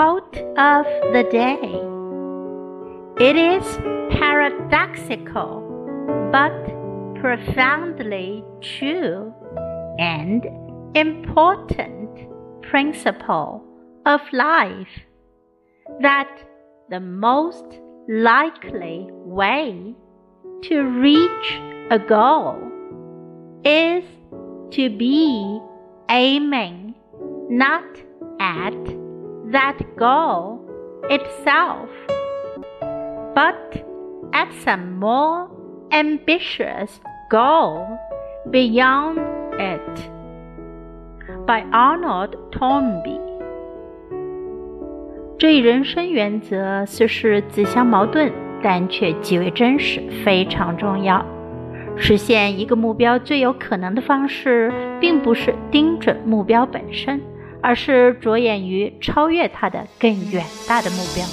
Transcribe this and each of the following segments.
Quote of the day. It is paradoxical but profoundly true and important principle of life that the most likely way to reach a goal is to be aiming not at that goal itself, but at some more ambitious goal beyond it. By Arnold Toynbee。这一人生原则虽是自相矛盾，但却极为真实，非常重要。实现一个目标最有可能的方式，并不是盯准目标本身， 而是着眼于超越它的更远大的目标。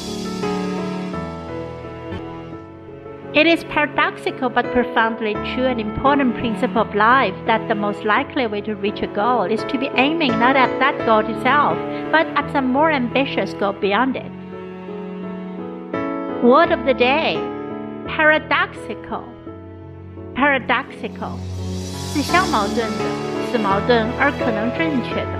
It is paradoxical but profoundly true and important principle of life that the most likely way to reach a goal is to be aiming not at that goal itself, but at some more ambitious goal beyond it. Word of the day paradoxical. Paradoxical 自相矛盾的，似矛盾而可能正确的。